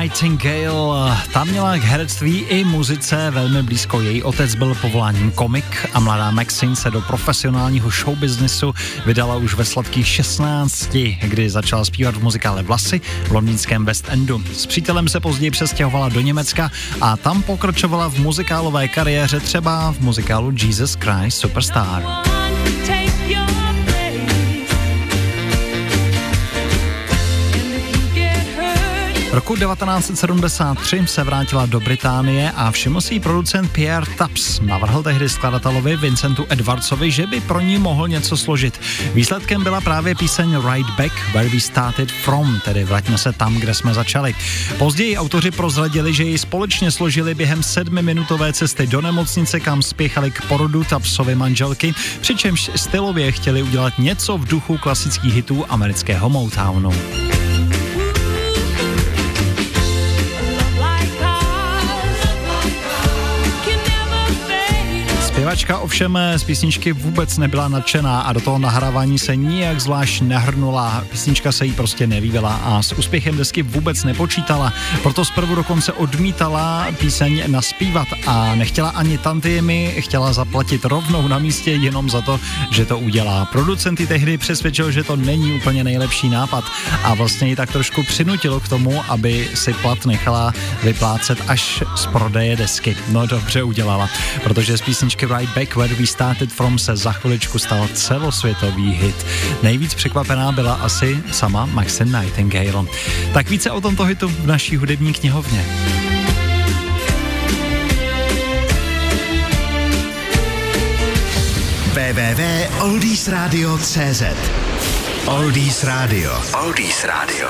Nightingale, ta měla k herectví i muzice velmi blízko. Její otec byl povoláním komik a mladá Maxine se do profesionálního showbiznisu vydala už ve sladkých 16, kdy začala zpívat v muzikále Vlasy v londýnském West Endu. S přítelem se později přestěhovala do Německa a tam pokračovala v muzikálové kariéře třeba v muzikálu Jesus Christ Superstar. Roku 1973 se vrátila do Británie a všiml si producent Pierre Taps. Navrhl tehdy skladatelovi Vincentu Edwardsovi, že by pro ní mohl něco složit. Výsledkem byla právě píseň Right Back, Where We Started From, tedy vraťme se tam, kde jsme začali. Později autoři prozradili, že ji společně složili během sedmiminutové cesty do nemocnice, kam spěchali k porodu Tapsovy manželky, přičemž stylově chtěli udělat něco v duchu klasických hitů amerického Motownu. Zpěvačka ovšem z písničky vůbec nebyla nadšená a do toho nahrávání se nijak zvlášť nehrnula. Písnička se jí prostě nelíbila a s úspěchem desky vůbec nepočítala. Proto zprvu dokonce odmítala píseň naspívat a nechtěla ani tantiemy, chtěla zaplatit rovnou na místě jenom za to, že to udělá. Producenty tehdy přesvědčil, že to není úplně nejlepší nápad a vlastně ji tak trošku přinutilo k tomu, aby si plat nechala vyplácet až z prodeje desky. No dobře udělala, protože z písničky Right Back Where We Started From se za chviličku stal celosvětový hit. Nejvíc překvapená byla asi sama Maxine Nightingale. Tak více o tomto hitu v naší hudební knihovně. www.oldiesradio.cz Oldies Radio. Oldies Radio.